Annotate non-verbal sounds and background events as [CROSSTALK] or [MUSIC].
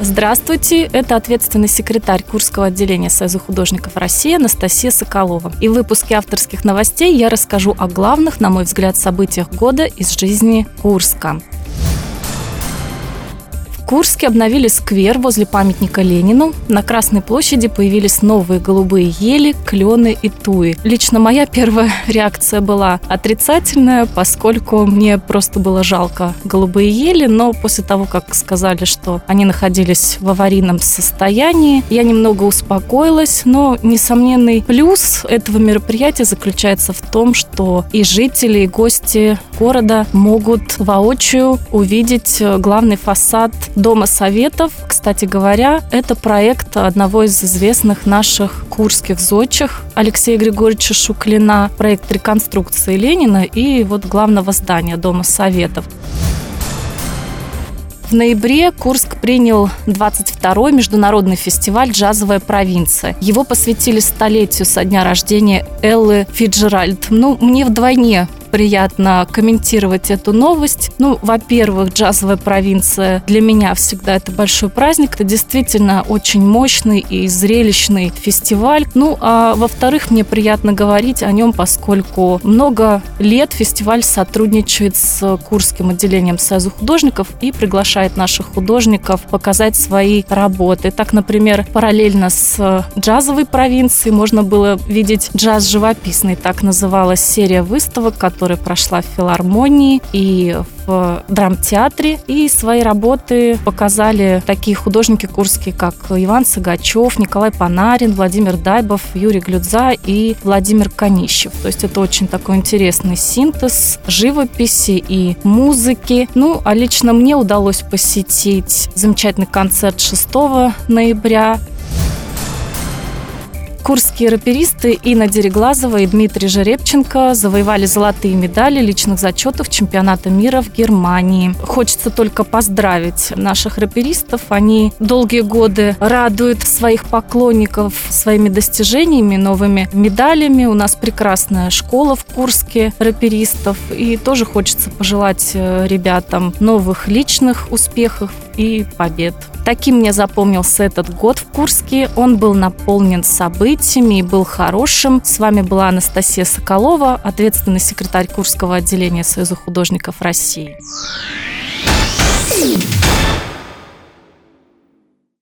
Здравствуйте, это ответственный секретарь Курского отделения Союза художников России Анастасия Соколова. И в выпуске авторских новостей я расскажу о главных, на мой взгляд, событиях года из жизни Курска. Курске обновили сквер возле памятника Ленину. На Красной площади появились новые голубые ели, клены и туи. Лично моя первая [LAUGHS] реакция была отрицательная, поскольку мне просто было жалко голубые ели, но после того, как сказали, что они находились в аварийном состоянии, я немного успокоилась, но несомненный плюс этого мероприятия заключается в том, что и жители, и гости города могут воочию увидеть главный фасад Дома Советов, кстати говоря, это проект одного из известных наших курских зодчих Алексея Григорьевича Шуклина, проект реконструкции Ленина и вот главного здания Дома Советов. В ноябре Курск принял 22-й международный фестиваль «Джазовая провинция». Его посвятили столетию со дня рождения Эллы Фиджеральд. Ну, мне вдвойне приятно комментировать эту новость. Ну, во-первых, джазовая провинция для меня всегда это большой праздник. Это действительно очень мощный и зрелищный фестиваль. Ну, а во-вторых, мне приятно говорить о нем, поскольку много лет фестиваль сотрудничает с Курским отделением Союза художников и приглашает наших художников показать свои работы. Так, например, параллельно с джазовой провинцией можно было видеть джаз живописный, так называлась серия выставок, которая прошла в филармонии и в драмтеатре. И свои работы показали такие художники курские, как Иван Сагачев, Николай Панарин, Владимир Дайбов, Юрий Глюдза и Владимир Конищев. То есть это очень такой интересный синтез живописи и музыки. Ну, а лично мне удалось посетить замечательный концерт 6 ноября Курские раперисты Инна Дереглазова и Дмитрий Жеребченко завоевали золотые медали личных зачетов чемпионата мира в Германии. Хочется только поздравить наших раперистов. Они долгие годы радуют своих поклонников своими достижениями, новыми медалями. У нас прекрасная школа в Курске раперистов. И тоже хочется пожелать э, ребятам новых личных успехов и побед. Таким мне запомнился этот год в Курске. Он был наполнен событиями и был хорошим. С вами была Анастасия Соколова, ответственный секретарь Курского отделения Союза художников России.